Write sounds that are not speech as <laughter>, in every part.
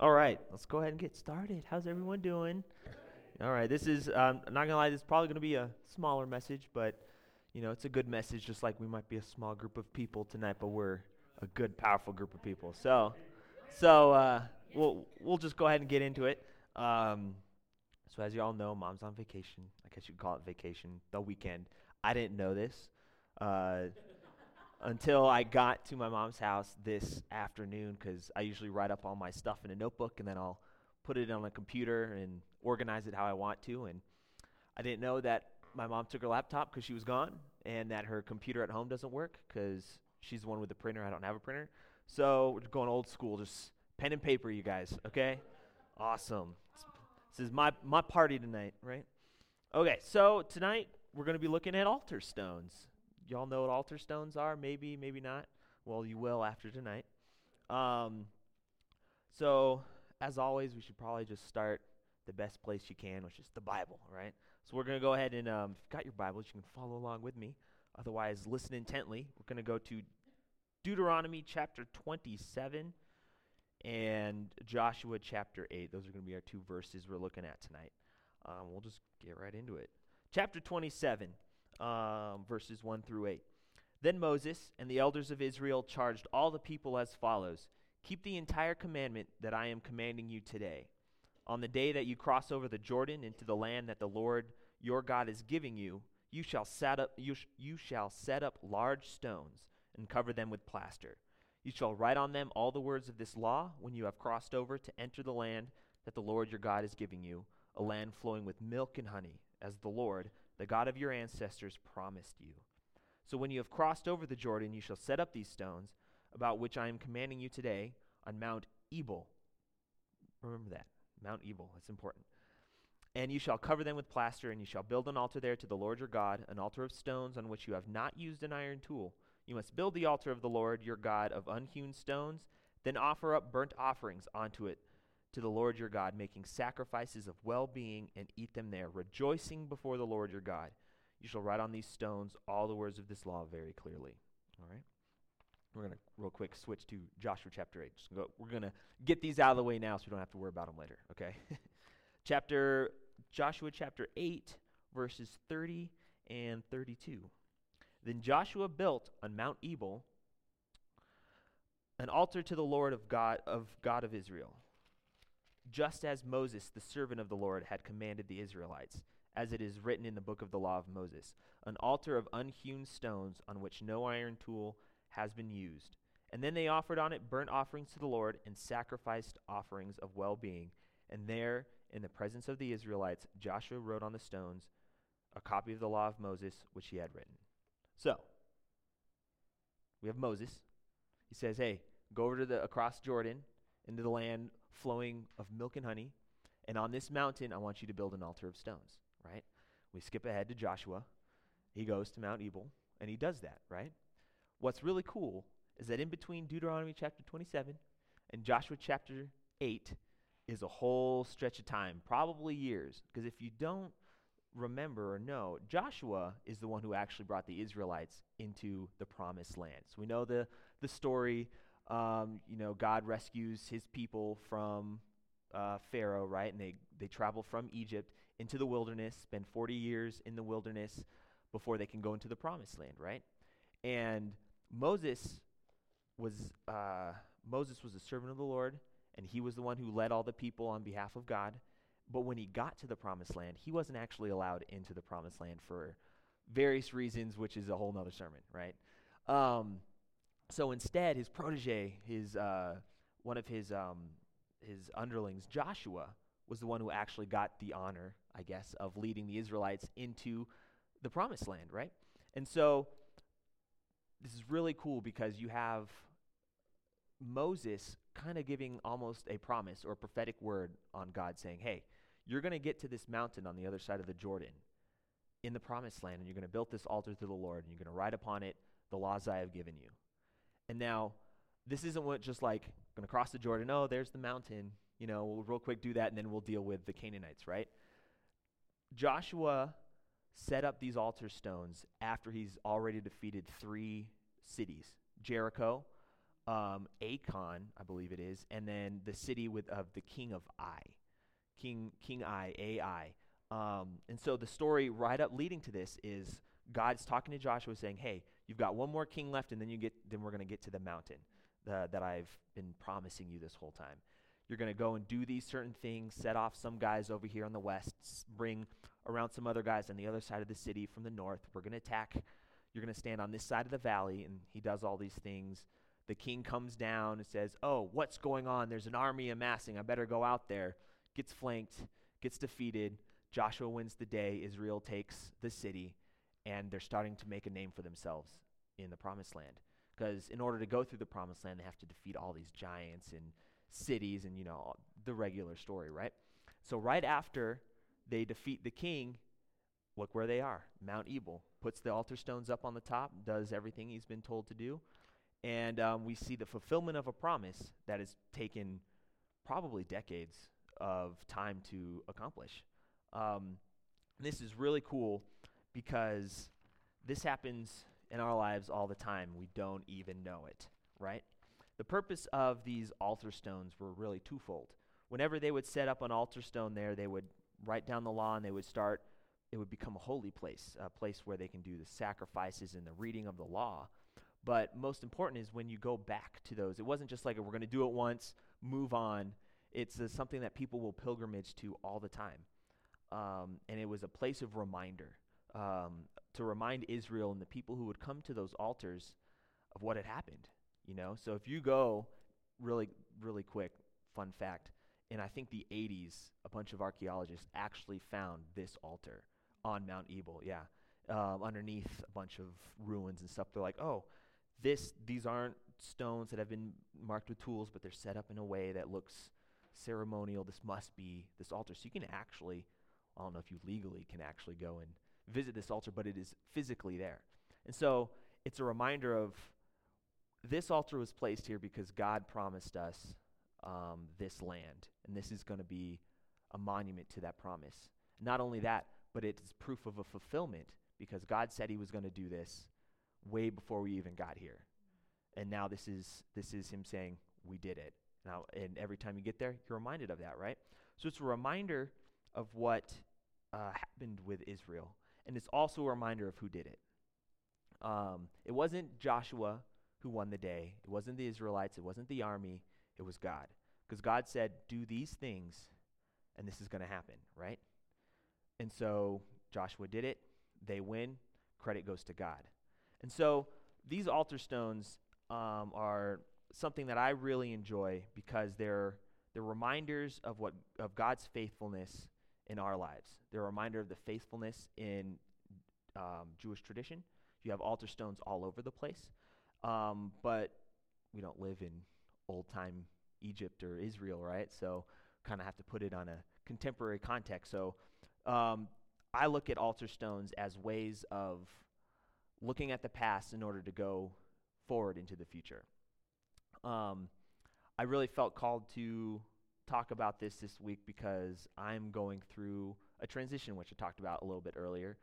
All right, let's go ahead and get started. How's everyone doing? All right, this is, um, I'm not going to lie, this is probably going to be a smaller message, but, you know, it's a good message, just like we might be a small group of people tonight, but we're a good, powerful group of people. So, so uh, we'll, we'll just go ahead and get into it. Um, so, as you all know, mom's on vacation. I guess you could call it vacation, the weekend. I didn't know this. Uh, until I got to my mom's house this afternoon because I usually write up all my stuff in a notebook and then I'll put it on a computer and organize it how I want to. And I didn't know that my mom took her laptop because she was gone and that her computer at home doesn't work because she's the one with the printer. I don't have a printer. So we're going old school, just pen and paper, you guys, okay? Awesome. This is my, my party tonight, right? Okay, so tonight we're going to be looking at altar stones y'all know what altar stones are? Maybe, maybe not. Well, you will after tonight. Um, so, as always, we should probably just start the best place you can, which is the Bible, right? So, we're going to go ahead and, um, if you've got your Bibles, you can follow along with me. Otherwise, listen intently. We're going to go to Deuteronomy chapter 27 and Joshua chapter 8. Those are going to be our two verses we're looking at tonight. Um, we'll just get right into it. Chapter 27 um, verses 1 through 8. Then Moses and the elders of Israel charged all the people as follows Keep the entire commandment that I am commanding you today. On the day that you cross over the Jordan into the land that the Lord your God is giving you, you shall set up, you, sh- you shall set up large stones and cover them with plaster. You shall write on them all the words of this law when you have crossed over to enter the land that the Lord your God is giving you, a land flowing with milk and honey, as the Lord, the God of your ancestors promised you. So when you have crossed over the Jordan, you shall set up these stones, about which I am commanding you today, on Mount Ebal. Remember that. Mount Ebal. That's important. And you shall cover them with plaster, and you shall build an altar there to the Lord your God, an altar of stones on which you have not used an iron tool. You must build the altar of the Lord your God of unhewn stones, then offer up burnt offerings onto it to the Lord your God, making sacrifices of well being, and eat them there, rejoicing before the Lord your God. You shall write on these stones all the words of this law very clearly. All right? We're going to, real quick, switch to Joshua chapter 8. Go, we're going to get these out of the way now so we don't have to worry about them later, okay? <laughs> chapter, Joshua chapter 8, verses 30 and 32. Then Joshua built on Mount Ebal an altar to the Lord of God of God of Israel just as Moses, the servant of the Lord, had commanded the Israelites, as it is written in the book of the law of Moses an altar of unhewn stones on which no iron tool has been used. And then they offered on it burnt offerings to the Lord and sacrificed offerings of well being. And there, in the presence of the Israelites, Joshua wrote on the stones a copy of the law of Moses, which he had written. So, we have Moses. He says, Hey, go over to the across Jordan into the land flowing of milk and honey. And on this mountain, I want you to build an altar of stones, right? We skip ahead to Joshua. He goes to Mount Ebal, and he does that, right? What's really cool is that in between Deuteronomy chapter 27 and Joshua chapter 8 is a whole stretch of time, probably years. Because if you don't remember or know, Joshua is the one who actually brought the Israelites into the promised land. So we know the, the story um, you know, God rescues his people from uh, Pharaoh, right? And they, they travel from Egypt into the wilderness, spend 40 years in the wilderness before they can go into the promised land, right? And Moses was uh, Moses was a servant of the Lord, and he was the one who led all the people on behalf of God. But when he got to the promised land, he wasn't actually allowed into the promised land for various reasons, which is a whole nother sermon, right? Um, so instead, his protege, his uh, one of his um, his underlings, Joshua, was the one who actually got the honor, I guess, of leading the Israelites into the promised land, right? And so this is really cool because you have Moses kind of giving almost a promise or a prophetic word on God saying, "Hey, you're going to get to this mountain on the other side of the Jordan in the promised land and you're going to build this altar to the Lord and you're going to write upon it the laws I have given you." And now, this isn't what just like going to cross the Jordan. Oh, there's the mountain. You know, we'll real quick do that, and then we'll deal with the Canaanites, right? Joshua set up these altar stones after he's already defeated three cities Jericho, um, Acon, I believe it is, and then the city with of the king of Ai, King King Ai, Ai. Um, and so the story right up leading to this is God's talking to Joshua, saying, "Hey, you've got one more king left, and then you get then we're going to get to the mountain that I've been promising you this whole time. You're going to go and do these certain things, set off some guys over here on the west, bring around some other guys on the other side of the city from the north. We're going to attack. You're going to stand on this side of the valley, and he does all these things. The king comes down and says, "Oh, what's going on? There's an army amassing. I better go out there." Gets flanked, gets defeated. Joshua wins the day. Israel takes the city, and they're starting to make a name for themselves in the promised land. Because in order to go through the promised land, they have to defeat all these giants and cities and, you know, the regular story, right? So, right after they defeat the king, look where they are Mount Ebal. Puts the altar stones up on the top, does everything he's been told to do. And um, we see the fulfillment of a promise that has taken probably decades of time to accomplish. Um, this is really cool because this happens in our lives all the time. We don't even know it, right? The purpose of these altar stones were really twofold. Whenever they would set up an altar stone there, they would write down the law and they would start, it would become a holy place, a place where they can do the sacrifices and the reading of the law. But most important is when you go back to those, it wasn't just like we're going to do it once, move on. It's something that people will pilgrimage to all the time. Um, and it was a place of reminder um, to remind Israel and the people who would come to those altars of what had happened. You know, so if you go really, really quick, fun fact, in I think the 80s, a bunch of archaeologists actually found this altar on Mount Ebal. Yeah, um, underneath a bunch of ruins and stuff. They're like, oh, this these aren't stones that have been marked with tools, but they're set up in a way that looks ceremonial. This must be this altar. So you can actually, I don't know if you legally can actually go and visit this altar, but it is physically there. And so it's a reminder of this altar was placed here because God promised us um, this land, and this is going to be a monument to that promise. Not only that, but it's proof of a fulfillment because God said He was going to do this way before we even got here, and now this is this is Him saying we did it. Now, and every time you get there, you're reminded of that, right? So it's a reminder of what uh, happened with Israel and it's also a reminder of who did it. Um, it wasn't Joshua who won the day, it wasn't the Israelites, it wasn't the army, it was God. Because God said, Do these things, and this is going to happen, right? And so Joshua did it, they win, credit goes to God. And so these altar stones um, are something that I really enjoy because they're, they're reminders of, what, of God's faithfulness in our lives. They're a reminder of the faithfulness in um, Jewish tradition. You have altar stones all over the place, um, but we don't live in old time Egypt or Israel, right? So, kind of have to put it on a contemporary context. So, um, I look at altar stones as ways of looking at the past in order to go forward into the future. Um, I really felt called to talk about this this week because I'm going through a transition, which I talked about a little bit earlier.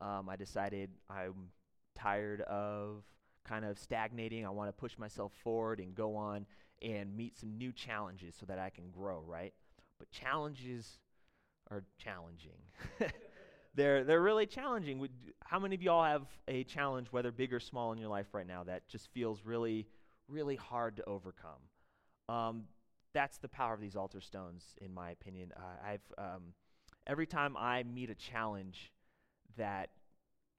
Um, I decided I'm tired of kind of stagnating. I want to push myself forward and go on and meet some new challenges so that I can grow, right? But challenges are challenging. <laughs> they're they're really challenging. How many of y'all have a challenge, whether big or small, in your life right now that just feels really, really hard to overcome? Um, that's the power of these altar stones, in my opinion. Uh, I've um, every time I meet a challenge that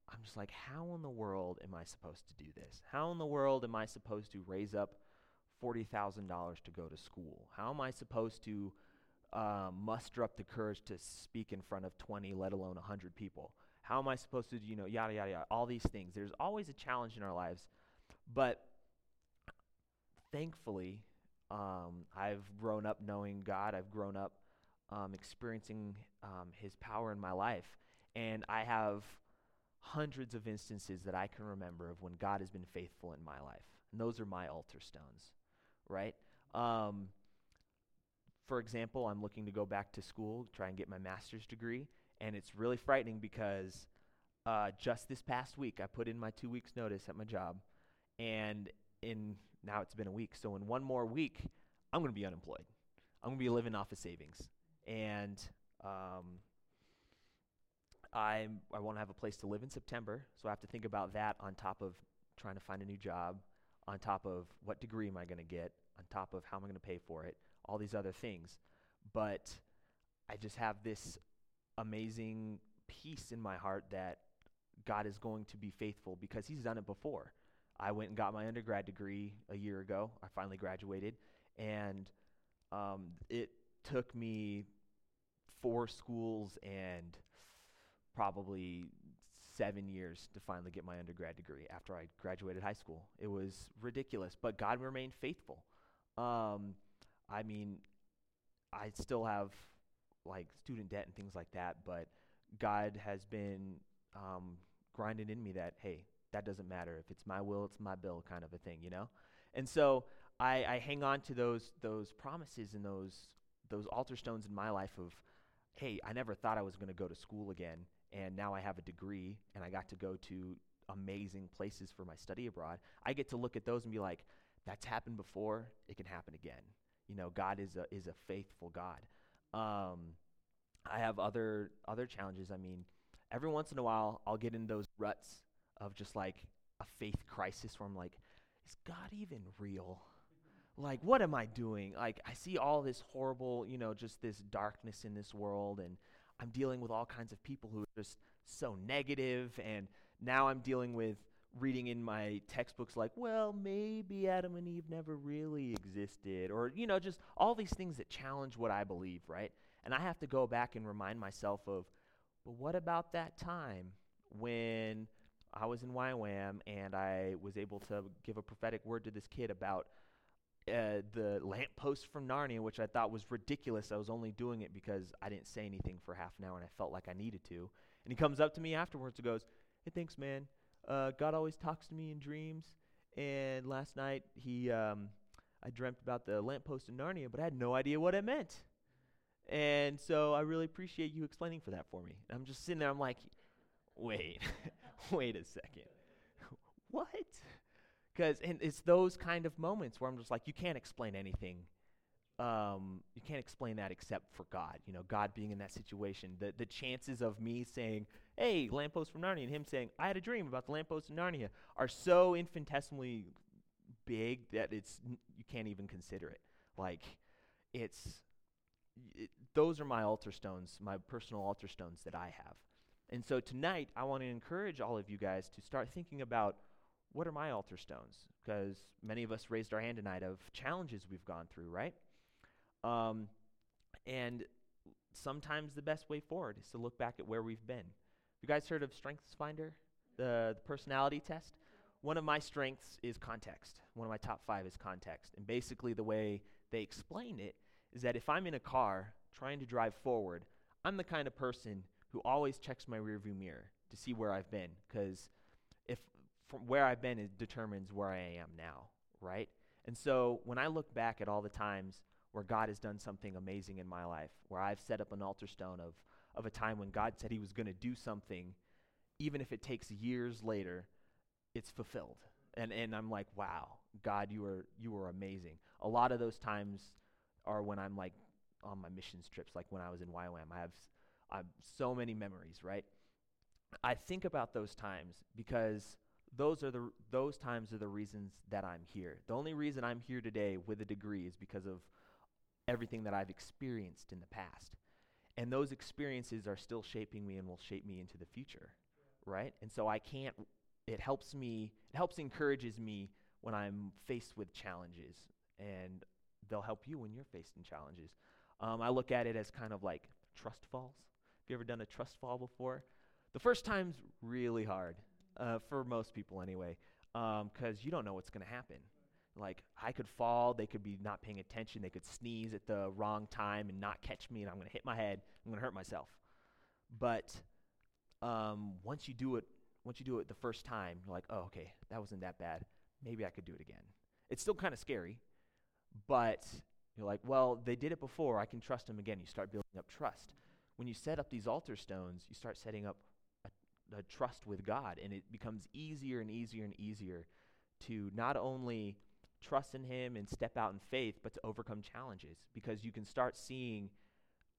I'm just like, how in the world am I supposed to do this? How in the world am I supposed to raise up forty thousand dollars to go to school? How am I supposed to um, muster up the courage to speak in front of twenty, let alone hundred people? How am I supposed to, you know, yada yada yada? All these things. There's always a challenge in our lives, but thankfully um, I've grown up knowing God. I've grown up um, experiencing um, His power in my life. And I have hundreds of instances that I can remember of when God has been faithful in my life. And those are my altar stones, right? Um, for example, I'm looking to go back to school, try and get my master's degree. And it's really frightening because uh, just this past week, I put in my two weeks' notice at my job. And in now it's been a week. So in one more week, I'm going to be unemployed. I'm going to be living off of savings, and um, I I won't have a place to live in September. So I have to think about that on top of trying to find a new job, on top of what degree am I going to get, on top of how am I going to pay for it, all these other things. But I just have this amazing peace in my heart that God is going to be faithful because He's done it before. I went and got my undergrad degree a year ago. I finally graduated, and um, it took me four schools and probably seven years to finally get my undergrad degree after I graduated high school. It was ridiculous, but God remained faithful. Um, I mean, I still have like student debt and things like that, but God has been um, grinding in me that, hey, that doesn't matter. If it's my will, it's my bill, kind of a thing, you know? And so I, I hang on to those, those promises and those, those altar stones in my life of, hey, I never thought I was going to go to school again, and now I have a degree, and I got to go to amazing places for my study abroad. I get to look at those and be like, that's happened before, it can happen again. You know, God is a, is a faithful God. Um, I have other other challenges. I mean, every once in a while, I'll get in those ruts of just like a faith crisis where I'm like, is God even real? Like, what am I doing? Like, I see all this horrible, you know, just this darkness in this world, and I'm dealing with all kinds of people who are just so negative, and now I'm dealing with reading in my textbooks like, well, maybe Adam and Eve never really existed, or, you know, just all these things that challenge what I believe, right? And I have to go back and remind myself of, but what about that time when I was in YWAM and I was able to give a prophetic word to this kid about uh, the lamppost from Narnia, which I thought was ridiculous. I was only doing it because I didn't say anything for half an hour and I felt like I needed to. And he comes up to me afterwards and goes, Hey, thanks, man. Uh, God always talks to me in dreams. And last night, he, um, I dreamt about the lamppost in Narnia, but I had no idea what it meant. And so I really appreciate you explaining for that for me. And I'm just sitting there, I'm like, wait, <laughs> <laughs> wait a second. what? Because and it's those kind of moments where I'm just like, you can't explain anything. Um, you can't explain that except for God. You know, God being in that situation. The the chances of me saying, "Hey, lamppost from Narnia," and him saying, "I had a dream about the lamppost in Narnia," are so infinitesimally big that it's you can't even consider it. Like, it's it, those are my altar stones, my personal altar stones that I have. And so tonight, I want to encourage all of you guys to start thinking about what are my altar stones? Because many of us raised our hand tonight of challenges we've gone through, right? Um, and sometimes the best way forward is to look back at where we've been. You guys heard of Strengths Finder, the, the personality test? One of my strengths is context. One of my top five is context. And basically, the way they explain it is that if I'm in a car trying to drive forward, I'm the kind of person who always checks my rearview mirror to see where I've been because if from where I've been it determines where I am now, right? And so when I look back at all the times where God has done something amazing in my life, where I've set up an altar stone of of a time when God said he was going to do something even if it takes years later, it's fulfilled. And and I'm like, "Wow, God, you are you are amazing." A lot of those times are when I'm like on my missions trips, like when I was in YWAM. I have, Have so many memories, right? I think about those times because those are the those times are the reasons that I'm here. The only reason I'm here today with a degree is because of everything that I've experienced in the past. And those experiences are still shaping me and will shape me into the future, right? And so I can't it helps me it helps encourages me when I'm faced with challenges and they'll help you when you're faced in challenges. Um, I look at it as kind of like trust falls. Have you ever done a trust fall before? The first time's really hard, uh, for most people anyway, because um, you don't know what's going to happen. Like, I could fall, they could be not paying attention, they could sneeze at the wrong time and not catch me, and I'm going to hit my head, I'm going to hurt myself. But um, once you do it, once you do it the first time, you're like, oh, okay, that wasn't that bad. Maybe I could do it again. It's still kind of scary, but you're like, well, they did it before. I can trust them again. You start building up trust. When you set up these altar stones, you start setting up a, a trust with God, and it becomes easier and easier and easier to not only trust in Him and step out in faith, but to overcome challenges because you can start seeing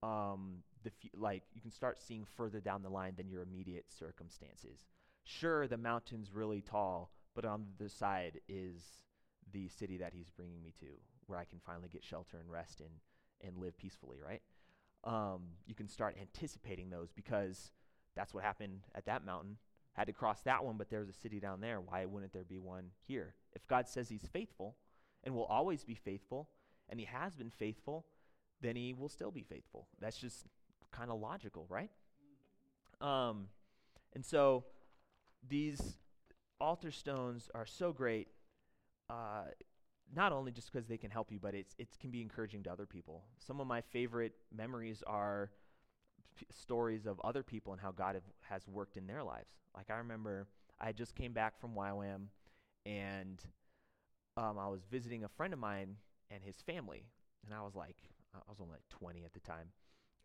um, the f- like you can start seeing further down the line than your immediate circumstances. Sure, the mountain's really tall, but on the side is the city that He's bringing me to, where I can finally get shelter and rest and and live peacefully. Right? Um, you can start anticipating those because that's what happened at that mountain. Had to cross that one, but there's a city down there. Why wouldn't there be one here? If God says He's faithful and will always be faithful, and He has been faithful, then He will still be faithful. That's just kind of logical, right? Um, and so these altar stones are so great, uh, not only just because they can help you, but it's, it can be encouraging to other people. Some of my favorite memories are p- stories of other people and how God have, has worked in their lives. Like I remember I just came back from YWAM and um, I was visiting a friend of mine and his family, and I was like, I was only like 20 at the time,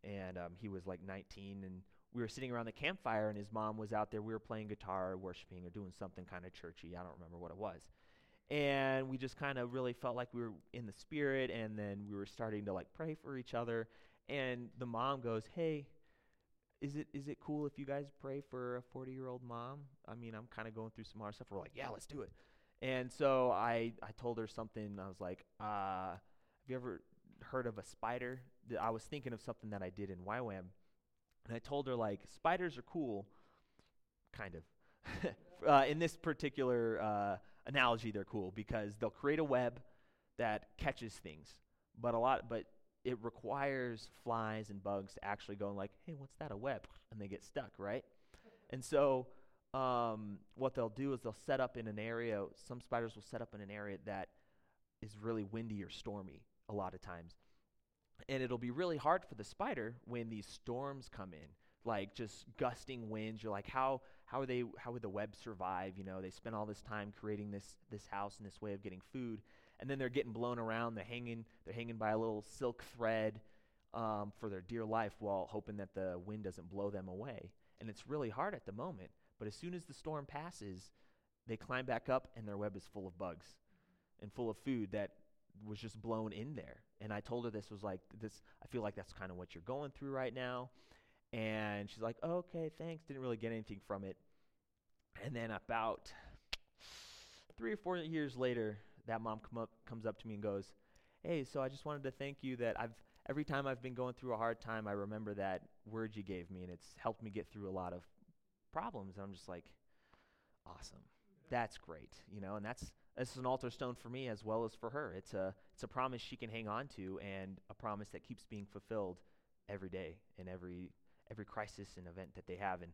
and um, he was like 19, and we were sitting around the campfire, and his mom was out there. We were playing guitar, worshiping, or doing something kind of churchy. I don't remember what it was, and we just kind of really felt like we were in the spirit, and then we were starting to like pray for each other, and the mom goes, "Hey." Is it is it cool if you guys pray for a 40 year old mom? I mean, I'm kind of going through some hard stuff. We're like, yeah, let's do it. And so I, I told her something. I was like, uh, have you ever heard of a spider? I was thinking of something that I did in YWAM. And I told her, like, spiders are cool, kind of. <laughs> uh, in this particular uh, analogy, they're cool because they'll create a web that catches things. But a lot, but it requires flies and bugs to actually go and like, hey, what's that? A web? And they get stuck, right? <laughs> And so um, what they'll do is they'll set up in an area, some spiders will set up in an area that is really windy or stormy a lot of times. And it'll be really hard for the spider when these storms come in, like just gusting winds. You're like, how, how, are they, how would the web survive? You know, they spend all this time creating this, this house and this way of getting food. And then they're getting blown around. They're hanging, they're hanging by a little silk thread um, for their dear life while hoping that the wind doesn't blow them away. And it's really hard at the moment. But as soon as the storm passes, they climb back up and their web is full of bugs and full of food that was just blown in there. And I told her this was like this I feel like that's kind of what you're going through right now. And she's like, "Okay, thanks." Didn't really get anything from it. And then about 3 or 4 years later, that mom come up comes up to me and goes, "Hey, so I just wanted to thank you that I've every time I've been going through a hard time, I remember that word you gave me and it's helped me get through a lot of problems." And I'm just like, "Awesome. That's great." You know, and that's this is an altar stone for me as well as for her. It's a it's a promise she can hang on to and a promise that keeps being fulfilled every day in every every crisis and event that they have and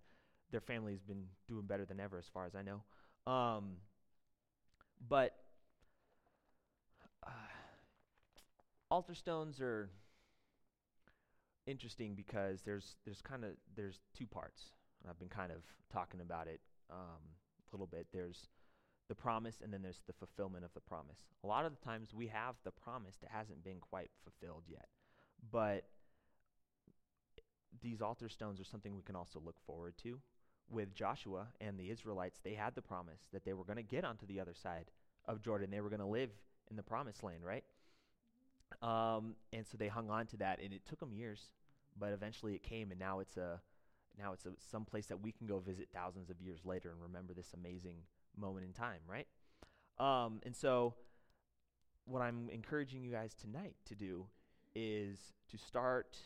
their family's been doing better than ever as far as I know. Um, but uh, altar stones are interesting because there's there's kind of there's two parts. I've been kind of talking about it um, a little bit. There's the promise and then there's the fulfillment of the promise. A lot of the times we have the promise that hasn't been quite fulfilled yet. But these altar stones are something we can also look forward to. With Joshua and the Israelites, they had the promise that they were going to get onto the other side of Jordan. They were going to live in the promised land, right? Um, and so they hung on to that, and it took them years, but eventually it came, and now it's a now it's a some place that we can go visit thousands of years later and remember this amazing moment in time, right? Um, and so, what I'm encouraging you guys tonight to do is to start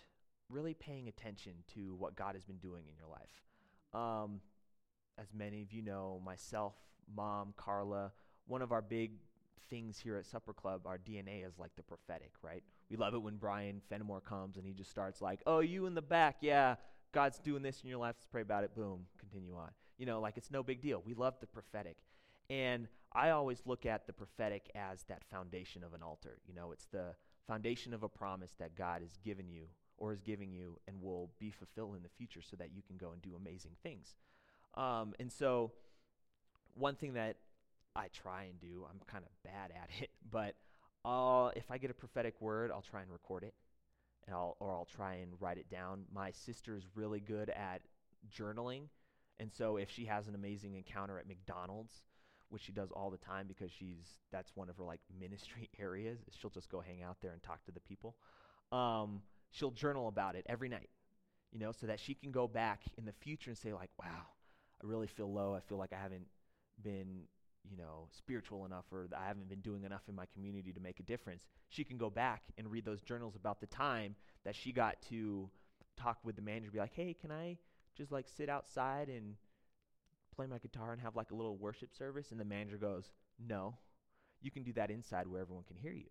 really paying attention to what God has been doing in your life. Um, as many of you know, myself, mom, Carla, one of our big things here at Supper Club, our DNA is like the prophetic, right? We love it when Brian Fenimore comes and he just starts like, oh, you in the back, yeah, God's doing this in your life, let's pray about it, boom, continue on. You know, like it's no big deal. We love the prophetic. And I always look at the prophetic as that foundation of an altar. You know, it's the foundation of a promise that God has given you or is giving you and will be fulfilled in the future so that you can go and do amazing things. Um, and so, one thing that I try and do, I'm kind of bad at <laughs> it, but uh, if I get a prophetic word, I'll try and record it. And I'll, or I'll try and write it down. My sister's really good at journaling. And so if she has an amazing encounter at McDonald's which she does all the time because she's that's one of her like ministry <laughs> areas. She'll just go hang out there and talk to the people. Um, she'll journal about it every night, you know, so that she can go back in the future and say like, "Wow, I really feel low. I feel like I haven't been, you know, spiritual enough or I haven't been doing enough in my community to make a difference." She can go back and read those journals about the time that she got to talk with the manager, be like, "Hey, can I just like sit outside and play my guitar and have like a little worship service?" And the manager goes, "No, you can do that inside where everyone can hear you."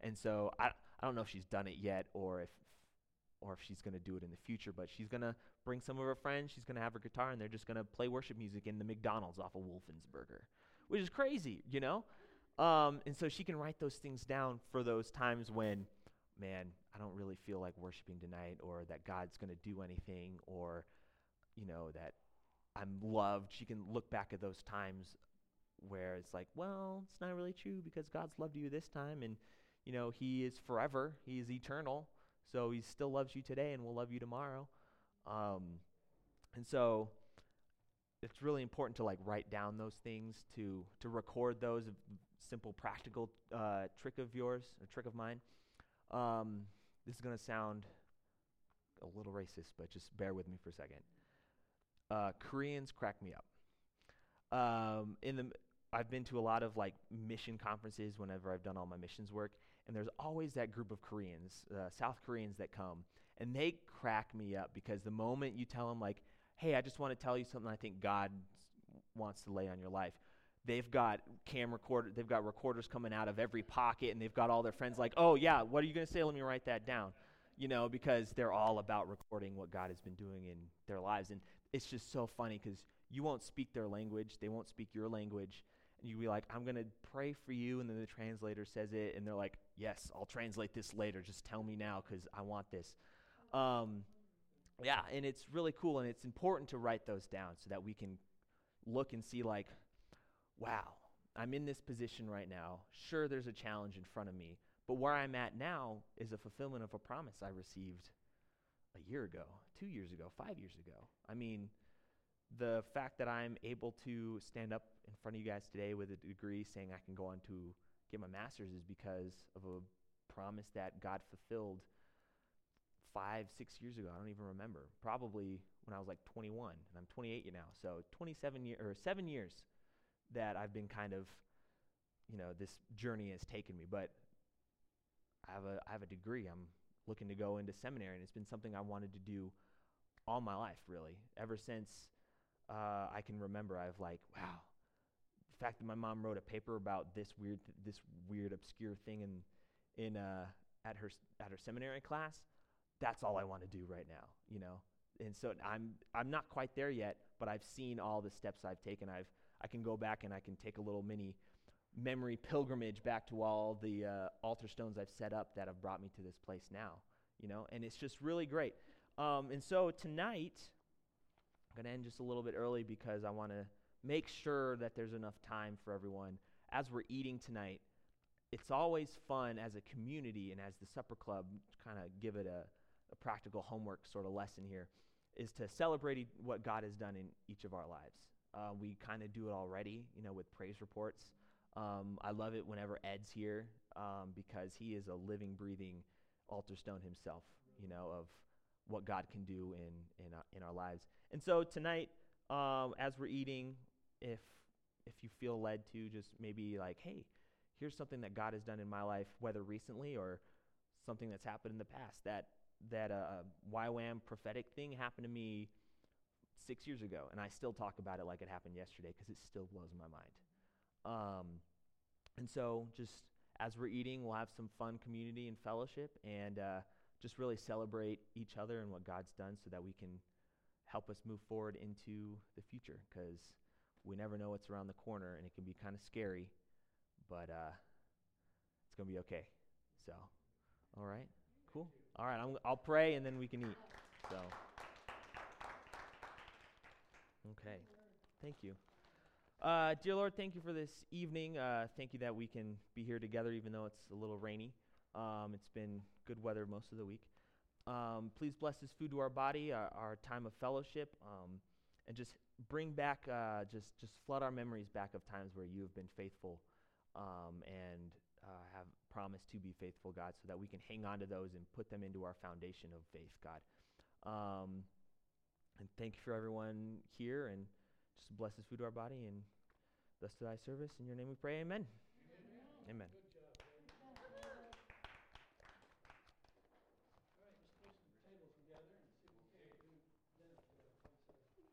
And so I I don't know if she's done it yet or if or if she's going to do it in the future, but she's going to bring some of her friends, she's going to have her guitar and they're just going to play worship music in the McDonald's off of Wolfensberger, which is crazy, you know? Um, and so she can write those things down for those times when man, I don't really feel like worshiping tonight or that God's going to do anything or, you know, that I'm loved. She can look back at those times where it's like, well, it's not really true because God's loved you this time and, you know, He is forever, He is eternal. So He still loves you today and will love you tomorrow. Um, and so it's really important to like write down those things to to record those simple practical uh, trick of yours a trick of mine um, this is going to sound a little racist, but just bear with me for a second. Uh, Koreans crack me up. Um, in the, I've been to a lot of like mission conferences whenever I've done all my missions work, and there's always that group of Koreans, uh, South Koreans that come, and they crack me up because the moment you tell them like, "Hey, I just want to tell you something I think God wants to lay on your life," they've got camera recorder they've got recorders coming out of every pocket and they've got all their friends like oh yeah what are you going to say? Let me write that down you know because they're all about recording what god has been doing in their lives and it's just so funny because you won't speak their language they won't speak your language you be like i'm going to pray for you and then the translator says it and they're like yes i'll translate this later just tell me now because i want this um, yeah and it's really cool and it's important to write those down so that we can look and see like wow, I'm in this position right now. Sure, there's a challenge in front of me, but where I'm at now is a fulfillment of a promise I received a year ago, two years ago, five years ago. I mean, the fact that I'm able to stand up in front of you guys today with a degree saying I can go on to get my master's is because of a promise that God fulfilled five, six years ago. I don't even remember. Probably when I was like 21, and I'm 28 now. So 27 years or seven years that I've been kind of, you know, this journey has taken me. But I have a I have a degree. I'm looking to go into seminary, and it's been something I wanted to do all my life, really. Ever since uh, I can remember, I've like, wow, the fact that my mom wrote a paper about this weird th- this weird obscure thing in in uh, at her at her seminary class. That's all I want to do right now, you know. And so I'm I'm not quite there yet, but I've seen all the steps I've taken. I've I can go back and I can take a little mini memory pilgrimage back to all the uh, altar stones I've set up that have brought me to this place now, you know, and it's just really great. Um, and so tonight, I'm going to end just a little bit early because I want to make sure that there's enough time for everyone. As we're eating tonight, it's always fun as a community and as the supper club, kind of give it a, a practical homework sort of lesson here, is to celebrate what God has done in each of our lives. Uh, we kind of do it already, you know, with praise reports. Um, I love it whenever Ed's here um, because he is a living, breathing altar stone himself, you know, of what God can do in in, uh, in our lives. And so tonight, um, as we're eating, if if you feel led to, just maybe like, hey, here's something that God has done in my life, whether recently or something that's happened in the past. That that uh, YWAM prophetic thing happened to me six years ago, and I still talk about it like it happened yesterday because it still blows my mind. Um, and so, just as we're eating, we'll have some fun community and fellowship, and uh, just really celebrate each other and what God's done, so that we can help us move forward into the future. Because we never know what's around the corner, and it can be kind of scary, but uh, it's gonna be okay. So, all right, cool. All right, I'm, I'll pray, and then we can eat. So. Okay. Thank you. Uh, dear Lord, thank you for this evening. Uh, thank you that we can be here together, even though it's a little rainy. Um, it's been good weather most of the week. Um, please bless this food to our body, our, our time of fellowship. Um, and just bring back, uh, just, just flood our memories back of times where you have been faithful um, and uh, have promised to be faithful, God, so that we can hang on to those and put them into our foundation of faith, God. Um, and thank you for everyone here, and just bless this food to our body and bless thy service. In your name we pray, amen. Amen. amen.